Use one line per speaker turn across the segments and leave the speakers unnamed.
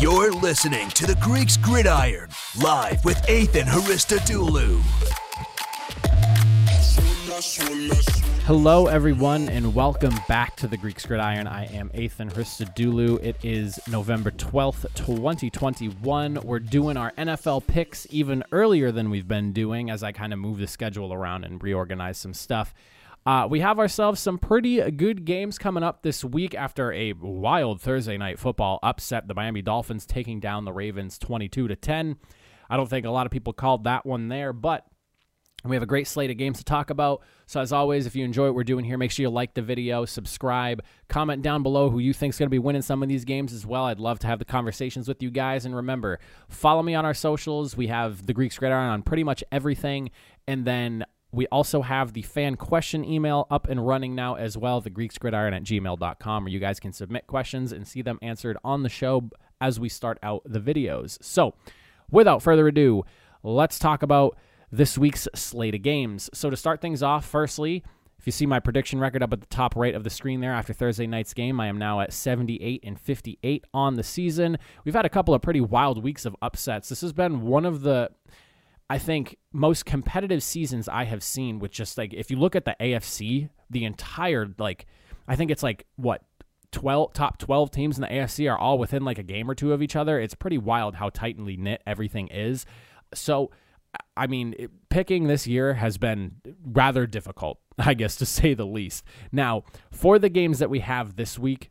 You're listening to the Greeks Gridiron, live with Athan Hristodulu.
Hello, everyone, and welcome back to the Greeks Gridiron. I am Athan Hristodulu. It is November 12th, 2021. We're doing our NFL picks even earlier than we've been doing as I kind of move the schedule around and reorganize some stuff. Uh, we have ourselves some pretty good games coming up this week after a wild Thursday night football upset. The Miami Dolphins taking down the Ravens 22 to 10. I don't think a lot of people called that one there, but we have a great slate of games to talk about. So, as always, if you enjoy what we're doing here, make sure you like the video, subscribe, comment down below who you think is going to be winning some of these games as well. I'd love to have the conversations with you guys. And remember, follow me on our socials. We have the Greeks Gridiron on pretty much everything. And then we also have the fan question email up and running now as well, the Greeks Gridiron at gmail.com, where you guys can submit questions and see them answered on the show as we start out the videos. So, without further ado, let's talk about this week's slate of games. So to start things off, firstly, if you see my prediction record up at the top right of the screen there after Thursday night's game, I am now at 78 and 58 on the season. We've had a couple of pretty wild weeks of upsets. This has been one of the I think most competitive seasons I have seen with just like if you look at the AFC, the entire like I think it's like what 12 top 12 teams in the AFC are all within like a game or two of each other. It's pretty wild how tightly knit everything is. So I mean, picking this year has been rather difficult, I guess, to say the least. Now, for the games that we have this week,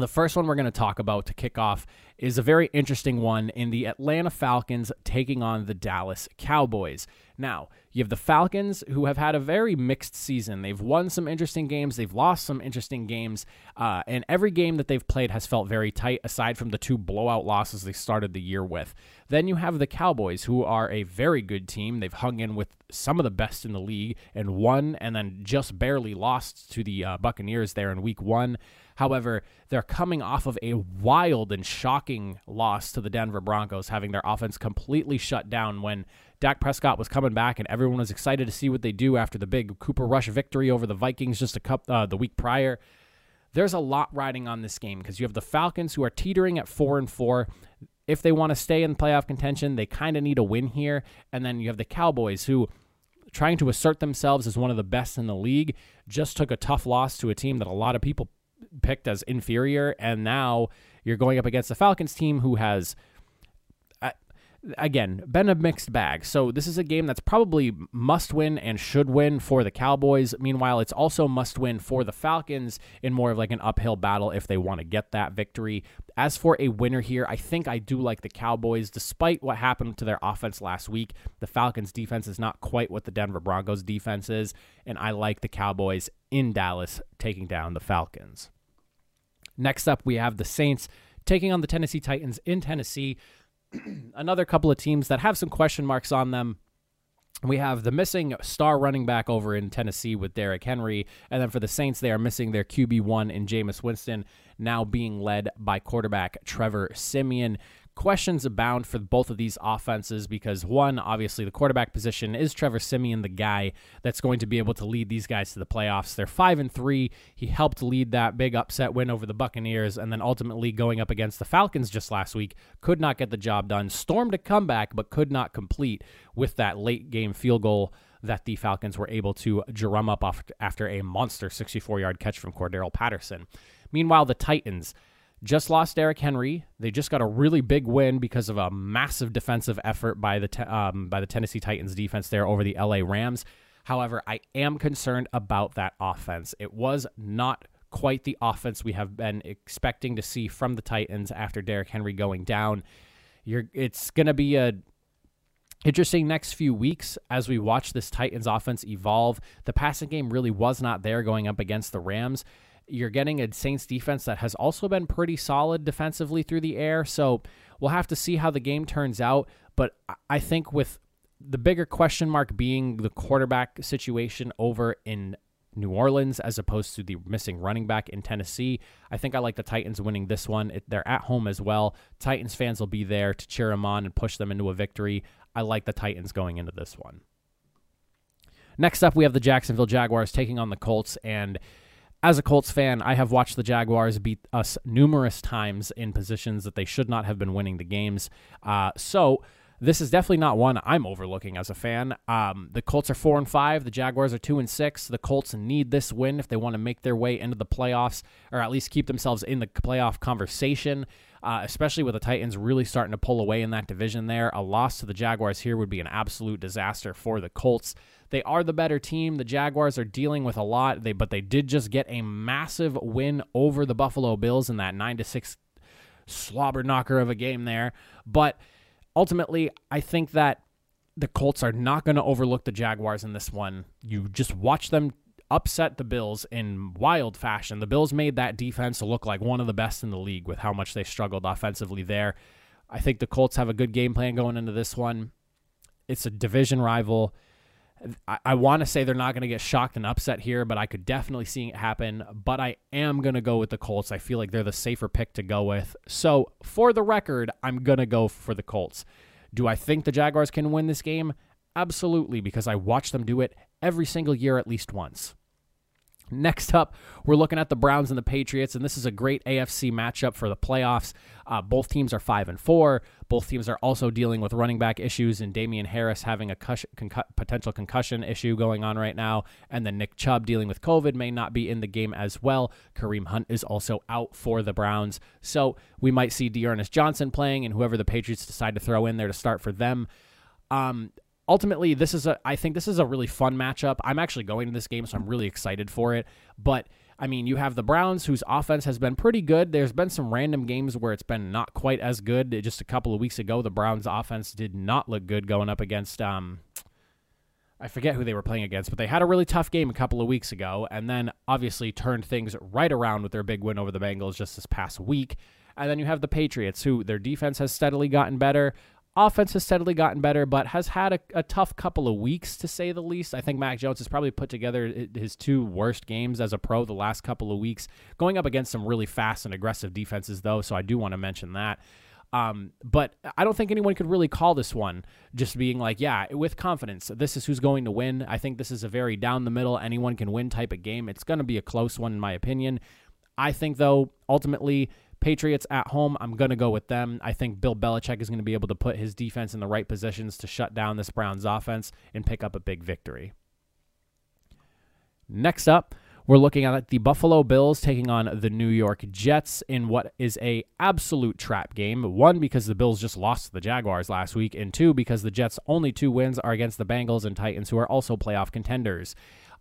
the first one we're going to talk about to kick off is a very interesting one in the Atlanta Falcons taking on the Dallas Cowboys. Now, you have the Falcons who have had a very mixed season. They've won some interesting games, they've lost some interesting games, uh, and every game that they've played has felt very tight, aside from the two blowout losses they started the year with. Then you have the Cowboys, who are a very good team. They've hung in with some of the best in the league and won, and then just barely lost to the uh, Buccaneers there in week one. However, they're coming off of a wild and shocking loss to the Denver Broncos, having their offense completely shut down when Dak Prescott was coming back, and everyone was excited to see what they do after the big Cooper Rush victory over the Vikings just a cup uh, the week prior. There's a lot riding on this game because you have the Falcons who are teetering at four and four. If they want to stay in playoff contention, they kind of need a win here, and then you have the Cowboys who trying to assert themselves as one of the best in the league, just took a tough loss to a team that a lot of people picked as inferior, and now you're going up against the Falcons team who has uh, again, been a mixed bag. So this is a game that's probably must win and should win for the Cowboys. Meanwhile, it's also must win for the Falcons in more of like an uphill battle if they want to get that victory. As for a winner here, I think I do like the Cowboys despite what happened to their offense last week. The Falcons defense is not quite what the Denver Broncos defense is, and I like the Cowboys in Dallas taking down the Falcons. Next up, we have the Saints taking on the Tennessee Titans in Tennessee. Another couple of teams that have some question marks on them. We have the missing star running back over in Tennessee with Derrick Henry. And then for the Saints, they are missing their QB1 in Jameis Winston, now being led by quarterback Trevor Siemian questions abound for both of these offenses because one, obviously, the quarterback position is Trevor Siemian, the guy that's going to be able to lead these guys to the playoffs. They're five and three. He helped lead that big upset win over the Buccaneers, and then ultimately going up against the Falcons just last week, could not get the job done. Stormed a comeback, but could not complete with that late game field goal that the Falcons were able to drum up after a monster 64 yard catch from Cordarrelle Patterson. Meanwhile, the Titans just lost Derrick Henry. They just got a really big win because of a massive defensive effort by the um, by the Tennessee Titans defense there over the LA Rams. However, I am concerned about that offense. It was not quite the offense we have been expecting to see from the Titans after Derrick Henry going down. You're, it's going to be a interesting next few weeks as we watch this Titans offense evolve. The passing game really was not there going up against the Rams. You're getting a Saints defense that has also been pretty solid defensively through the air. So we'll have to see how the game turns out. But I think with the bigger question mark being the quarterback situation over in New Orleans as opposed to the missing running back in Tennessee. I think I like the Titans winning this one. They're at home as well. Titans fans will be there to cheer them on and push them into a victory. I like the Titans going into this one. Next up, we have the Jacksonville Jaguars taking on the Colts, and as a Colts fan, I have watched the Jaguars beat us numerous times in positions that they should not have been winning the games. Uh, so this is definitely not one I'm overlooking as a fan. Um, the Colts are four and five. The Jaguars are two and six. The Colts need this win if they want to make their way into the playoffs, or at least keep themselves in the playoff conversation. Uh, especially with the Titans really starting to pull away in that division there. A loss to the Jaguars here would be an absolute disaster for the Colts. They are the better team. The Jaguars are dealing with a lot, they but they did just get a massive win over the Buffalo Bills in that 9 to 6 slobber knocker of a game there. But ultimately, I think that the Colts are not going to overlook the Jaguars in this one. You just watch them upset the Bills in wild fashion. The Bills made that defense look like one of the best in the league with how much they struggled offensively there. I think the Colts have a good game plan going into this one. It's a division rival. I, I want to say they're not going to get shocked and upset here, but I could definitely see it happen. But I am going to go with the Colts. I feel like they're the safer pick to go with. So for the record, I'm going to go for the Colts. Do I think the Jaguars can win this game? Absolutely, because I watch them do it every single year at least once. Next up, we're looking at the Browns and the Patriots, and this is a great AFC matchup for the playoffs. Uh, both teams are five and four. Both teams are also dealing with running back issues, and Damien Harris having a concu- potential concussion issue going on right now, and then Nick Chubb dealing with COVID may not be in the game as well. Kareem Hunt is also out for the Browns, so we might see D'Ernest Johnson playing, and whoever the Patriots decide to throw in there to start for them. Um, ultimately, this is a I think this is a really fun matchup. I'm actually going to this game, so I'm really excited for it. But I mean, you have the Browns, whose offense has been pretty good. There's been some random games where it's been not quite as good. Just a couple of weeks ago, the Browns' offense did not look good going up against. Um, I forget who they were playing against, but they had a really tough game a couple of weeks ago, and then obviously turned things right around with their big win over the Bengals just this past week. And then you have the Patriots, who their defense has steadily gotten better. Offense has steadily gotten better, but has had a, a, tough couple of weeks to say the least. I think Mac Jones has probably put together his two worst games as a pro the last couple of weeks, going up against some really fast and aggressive defenses, though. So I do want to mention that. Um, but I don't think anyone could really call this one just being like, yeah, with confidence, this is who's going to win. I think this is a very down the middle, anyone can win type of game. It's going to be a close one, in my opinion. I think, though, ultimately, Patriots at home, I'm going to go with them. I think Bill Belichick is going to be able to put his defense in the right positions to shut down this Browns offense and pick up a big victory. Next up, we're looking at the Buffalo Bills taking on the New York Jets in what is a absolute trap game. One because the Bills just lost to the Jaguars last week, and two because the Jets' only two wins are against the Bengals and Titans, who are also playoff contenders.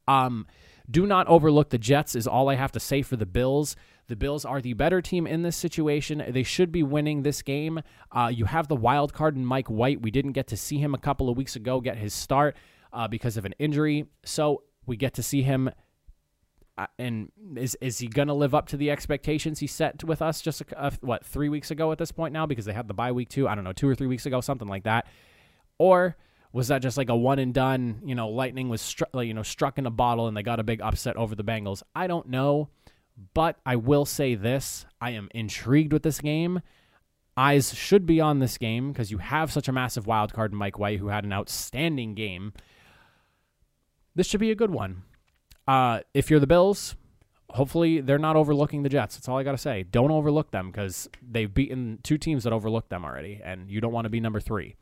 Um, do not overlook the Jets, is all I have to say for the Bills. The Bills are the better team in this situation. They should be winning this game. Uh, you have the wild card in Mike White. We didn't get to see him a couple of weeks ago get his start uh, because of an injury. So we get to see him. Uh, and is is he going to live up to the expectations he set with us just a, what three weeks ago at this point now because they had the bye week too? I don't know, two or three weeks ago, something like that. Or was that just like a one and done? You know, lightning was you know, struck in a bottle, and they got a big upset over the Bengals. I don't know, but I will say this: I am intrigued with this game. Eyes should be on this game because you have such a massive wild card in Mike White, who had an outstanding game. This should be a good one. Uh, if you're the Bills, hopefully they're not overlooking the Jets. That's all I got to say. Don't overlook them because they've beaten two teams that overlooked them already, and you don't want to be number three.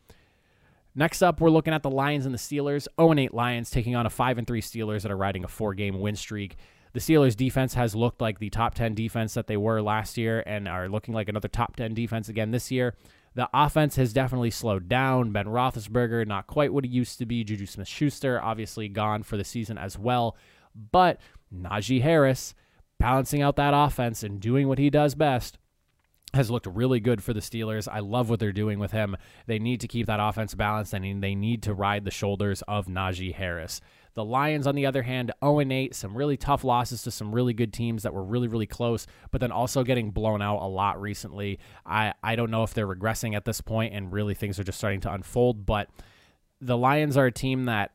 Next up, we're looking at the Lions and the Steelers. 0 8 Lions taking on a 5 and 3 Steelers that are riding a four game win streak. The Steelers' defense has looked like the top 10 defense that they were last year and are looking like another top 10 defense again this year. The offense has definitely slowed down. Ben Roethlisberger, not quite what he used to be. Juju Smith Schuster, obviously gone for the season as well. But Najee Harris, balancing out that offense and doing what he does best, has looked really good for the Steelers. I love what they're doing with him. They need to keep that offense balanced and they need to ride the shoulders of Najee Harris. The Lions, on the other hand, 0 8, some really tough losses to some really good teams that were really, really close, but then also getting blown out a lot recently. I, I don't know if they're regressing at this point and really things are just starting to unfold, but the Lions are a team that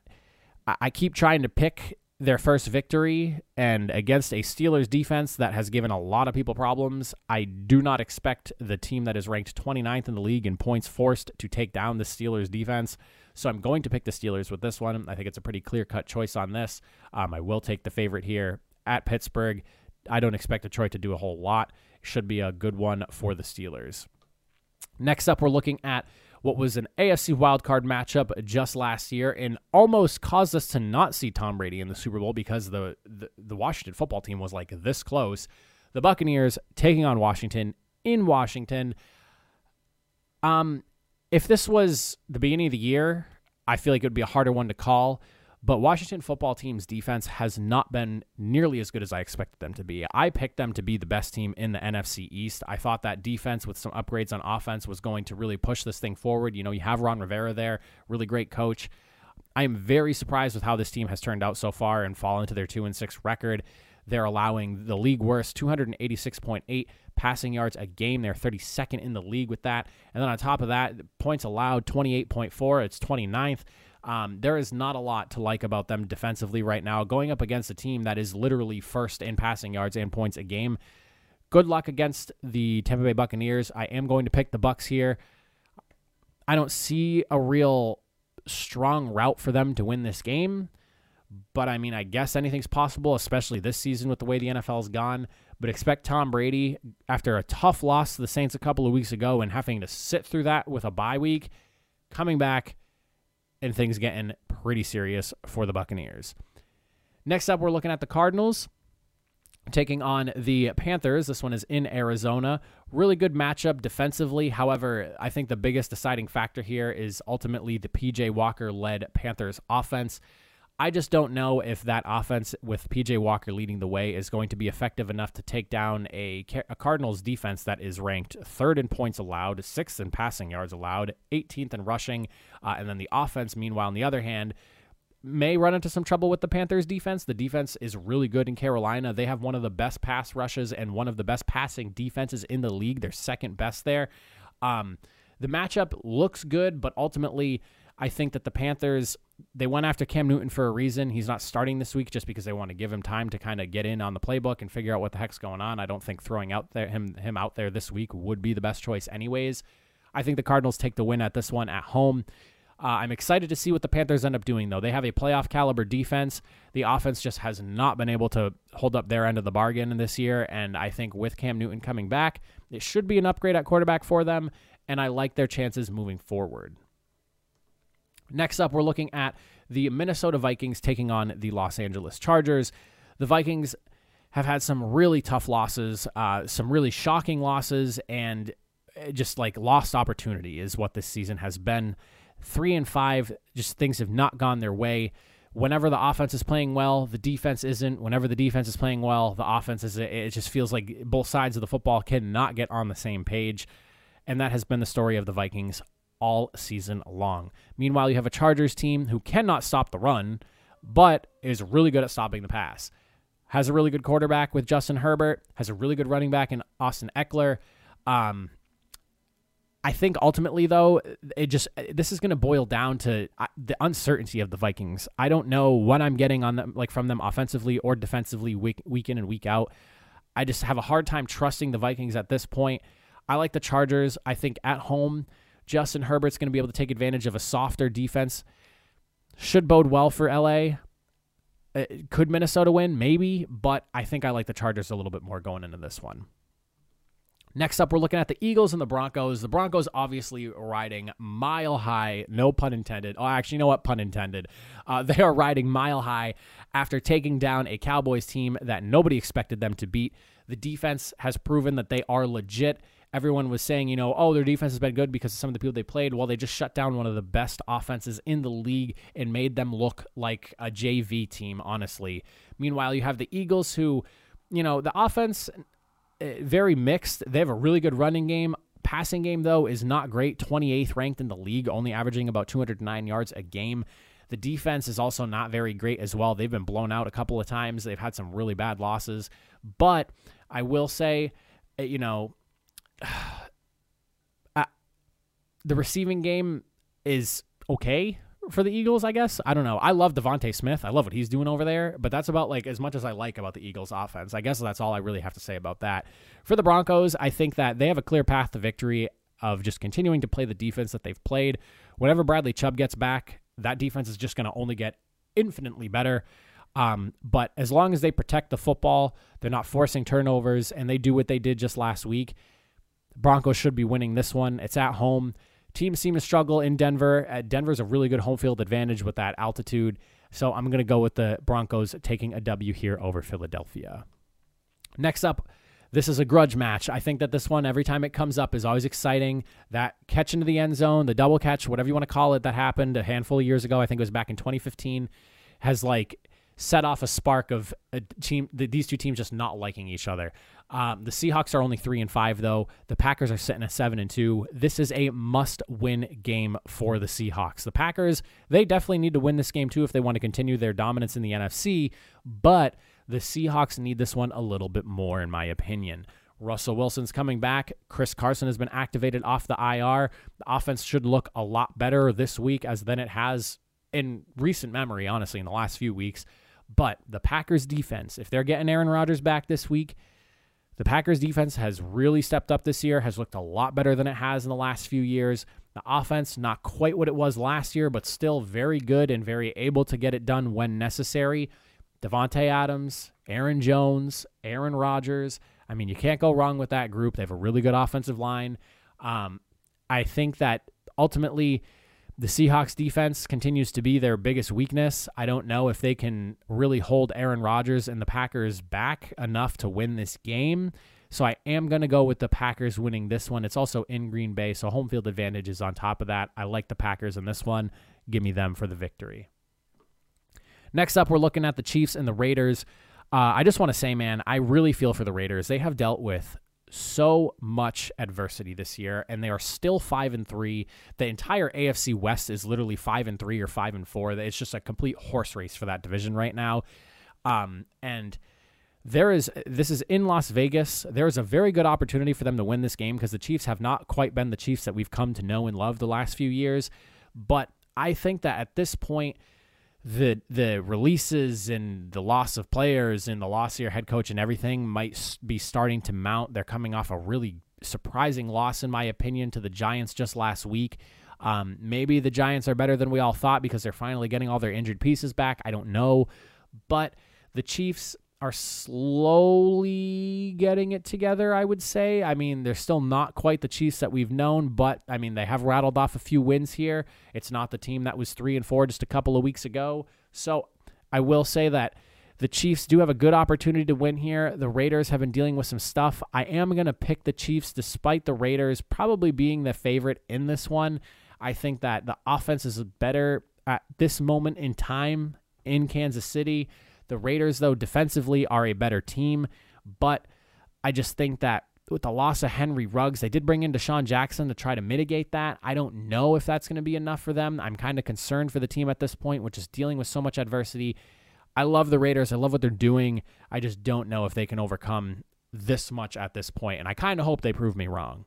I keep trying to pick their first victory and against a Steelers defense that has given a lot of people problems. I do not expect the team that is ranked 29th in the league in points forced to take down the Steelers defense. So I'm going to pick the Steelers with this one. I think it's a pretty clear cut choice on this. Um, I will take the favorite here at Pittsburgh. I don't expect Detroit to do a whole lot. Should be a good one for the Steelers. Next up, we're looking at what was an AFC wildcard matchup just last year and almost caused us to not see Tom Brady in the Super Bowl because the, the, the Washington football team was like this close. The Buccaneers taking on Washington in Washington. Um, if this was the beginning of the year, I feel like it would be a harder one to call. But Washington football team's defense has not been nearly as good as I expected them to be. I picked them to be the best team in the NFC East. I thought that defense with some upgrades on offense was going to really push this thing forward. You know, you have Ron Rivera there, really great coach. I am very surprised with how this team has turned out so far and fallen to their 2 and 6 record. They're allowing the league worst 286.8 passing yards a game. They're 32nd in the league with that. And then on top of that, points allowed 28.4. It's 29th. Um, there is not a lot to like about them defensively right now. Going up against a team that is literally first in passing yards and points a game. Good luck against the Tampa Bay Buccaneers. I am going to pick the Bucks here. I don't see a real strong route for them to win this game. But I mean, I guess anything's possible, especially this season with the way the NFL's gone. But expect Tom Brady, after a tough loss to the Saints a couple of weeks ago and having to sit through that with a bye week, coming back and things getting pretty serious for the Buccaneers. Next up, we're looking at the Cardinals taking on the Panthers. This one is in Arizona. Really good matchup defensively. However, I think the biggest deciding factor here is ultimately the PJ Walker led Panthers offense. I just don't know if that offense with PJ Walker leading the way is going to be effective enough to take down a, a, Cardinals defense that is ranked third in points allowed, sixth in passing yards allowed, 18th in rushing, uh, and then the offense, meanwhile, on the other hand, may run into some trouble with the Panthers defense. The defense is really good in Carolina. They have one of the best pass rushes and one of the best passing defenses in the league. They're second best there. Um, the matchup looks good, but ultimately, I think that the Panthers they went after Cam Newton for a reason. He's not starting this week just because they want to give him time to kind of get in on the playbook and figure out what the heck's going on. I don't think throwing out there him him out there this week would be the best choice anyways. I think the Cardinals take the win at this one at home. Uh, I'm excited to see what the Panthers end up doing, though. They have a playoff caliber defense. The offense just has not been able to hold up their end of the bargain this year. And I think with Cam Newton coming back, it should be an upgrade at quarterback for them. And I like their chances moving forward. Next up, we're looking at the Minnesota Vikings taking on the Los Angeles Chargers. The Vikings have had some really tough losses, uh, some really shocking losses, and uh, just like lost opportunity is what this season has been. Three and five, just things have not gone their way. Whenever the offense is playing well, the defense isn't. Whenever the defense is playing well, the offense is. It just feels like both sides of the football cannot get on the same page. And that has been the story of the Vikings all season long. Meanwhile, you have a Chargers team who cannot stop the run, but is really good at stopping the pass. Has a really good quarterback with Justin Herbert, has a really good running back in Austin Ekeler. Um, I think ultimately, though, it just this is going to boil down to uh, the uncertainty of the Vikings. I don't know what I'm getting on them, like from them offensively or defensively, week week in and week out. I just have a hard time trusting the Vikings at this point. I like the Chargers. I think at home Justin Herbert's going to be able to take advantage of a softer defense. Should bode well for LA. Uh, could Minnesota win? Maybe, but I think I like the Chargers a little bit more going into this one. Next up, we're looking at the Eagles and the Broncos. The Broncos obviously riding mile high, no pun intended. Oh, actually, you know what? Pun intended. Uh, they are riding mile high after taking down a Cowboys team that nobody expected them to beat. The defense has proven that they are legit everyone was saying, you know, oh, their defense has been good because of some of the people they played. Well, they just shut down one of the best offenses in the league and made them look like a JV team, honestly. Meanwhile, you have the Eagles who, you know, the offense eh, very mixed. They have a really good running game. Passing game though is not great. 28th ranked in the league, only averaging about 209 yards a game. The defense is also not very great as well. They've been blown out a couple of times. They've had some really bad losses. But I will say, eh, you know, the receiving game is okay for the Eagles, I guess. I don't know. I love DeVonta Smith. I love what he's doing over there, but that's about like as much as I like about the Eagles offense. I guess that's all I really have to say about that. For the Broncos, I think that they have a clear path to victory of just continuing to play the defense that they've played. Whenever Bradley Chubb gets back, that defense is just going to only get infinitely better. Um, but as long as they protect the football, they're not forcing turnovers, and they do what they did just last week, Broncos should be winning this one. It's at home. Teams seem to struggle in Denver. Uh, Denver's a really good home field advantage with that altitude. So I'm going to go with the Broncos taking a W here over Philadelphia. Next up, this is a grudge match. I think that this one, every time it comes up, is always exciting. That catch into the end zone, the double catch, whatever you want to call it, that happened a handful of years ago. I think it was back in 2015, has like set off a spark of a team. These two teams just not liking each other. Um, the Seahawks are only three and five, though. The Packers are sitting at seven and two. This is a must-win game for the Seahawks. The Packers, they definitely need to win this game too if they want to continue their dominance in the NFC. But the Seahawks need this one a little bit more, in my opinion. Russell Wilson's coming back. Chris Carson has been activated off the IR. The offense should look a lot better this week as than it has in recent memory, honestly, in the last few weeks. But the Packers defense, if they're getting Aaron Rodgers back this week, the Packers defense has really stepped up this year, has looked a lot better than it has in the last few years. The offense, not quite what it was last year, but still very good and very able to get it done when necessary. Davante Adams, Aaron Jones, Aaron Rodgers. I mean, you can't go wrong with that group. They have a really good offensive line. Um, I think that ultimately the Seahawks defense continues to be their biggest weakness. I don't know if they can really hold Aaron Rodgers and the Packers back enough to win this game. So I am going to go with the Packers winning this one. It's also in Green Bay, so home field advantage is on top of that. I like the Packers in this one. Give me them for the victory. Next up, we're looking at the Chiefs and the Raiders. Uh, I just want to say, man, I really feel for the Raiders. They have dealt with so much adversity this year, and they are still five and three. The entire AFC West is literally five and three or five and four. It's just a complete horse race for that division right now. Um, and there is this is in Las Vegas. There is a very good opportunity for them to win this game because the Chiefs have not quite been the Chiefs that we've come to know and love the last few years. But I think that at this point, the the releases and the loss of players and the loss of your head coach and everything might be starting to mount. They're coming off a really surprising loss, in my opinion, to the Giants just last week. Um, maybe the Giants are better than we all thought because they're finally getting all their injured pieces back. I don't know, but the Chiefs are slowly getting it together, I would say. I mean, they're still not quite the Chiefs that we've known, but I mean, they have rattled off a few wins here. It's not the team that was 3 and 4 just a couple of weeks ago. So, I will say that the Chiefs do have a good opportunity to win here. The Raiders have been dealing with some stuff. I am going to pick the Chiefs despite the Raiders probably being the favorite in this one. I think that the offense is better at this moment in time in Kansas City. The Raiders, though, defensively are a better team, but I just think that with the loss of Henry Ruggs, they did bring in DeSean Jackson to try to mitigate that. I don't know if that's going to be enough for them. I'm kind of concerned for the team at this point, which is dealing with so much adversity. I love the Raiders. I love what they're doing. I just don't know if they can overcome this much at this point, and I kind of hope they prove me wrong.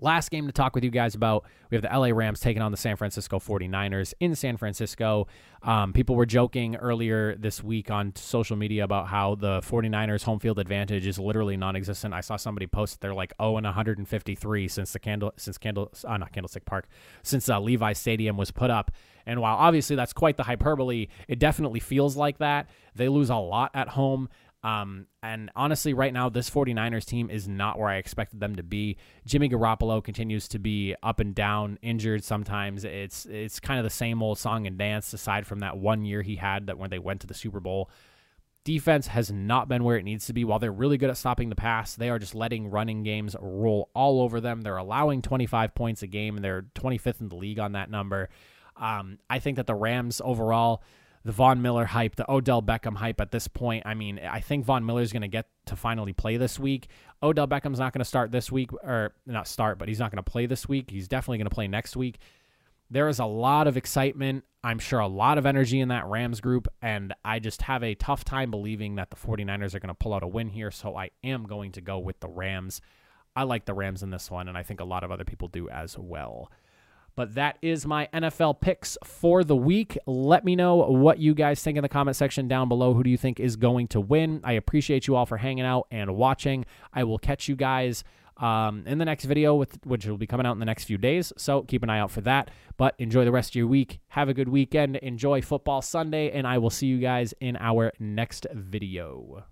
Last game to talk with you guys about we have the LA Rams taking on the San Francisco 49ers in San Francisco. Um, people were joking earlier this week on social media about how the 49ers home field advantage is literally non existent. I saw somebody post they're like 0 and 153 since the candle, since candle, uh, not Candlestick Park, since uh, Levi Stadium was put up. And while obviously that's quite the hyperbole, it definitely feels like that. They lose a lot at home. Um, and honestly, right now, this 49ers team is not where I expected them to be. Jimmy Garoppolo continues to be up and down, injured sometimes. It's it's kind of the same old song and dance, aside from that one year he had that when they went to the Super Bowl. Defense has not been where it needs to be. While they're really good at stopping the pass, they are just letting running games roll all over them. They're allowing 25 points a game, and they're 25th in the league on that number. Um, I think that the Rams overall the Von Miller hype, the Odell Beckham hype at this point. I mean, I think Von Miller is going to get to finally play this week. Odell Beckham's not going to start this week, or not start, but he's not going to play this week. He's definitely going to play next week. There is a lot of excitement. I'm sure a lot of energy in that Rams group, and I just have a tough time believing that the 49ers are going to pull out a win here. So I am going to go with the Rams. I like the Rams in this one, and I think a lot of other people do as well. But that is my NFL picks for the week. Let me know what you guys think in the comment section down below. Who do you think is going to win? I appreciate you all for hanging out and watching. I will catch you guys um, in the next video, with which will be coming out in the next few days. So keep an eye out for that. But enjoy the rest of your week. Have a good weekend. Enjoy football Sunday, and I will see you guys in our next video.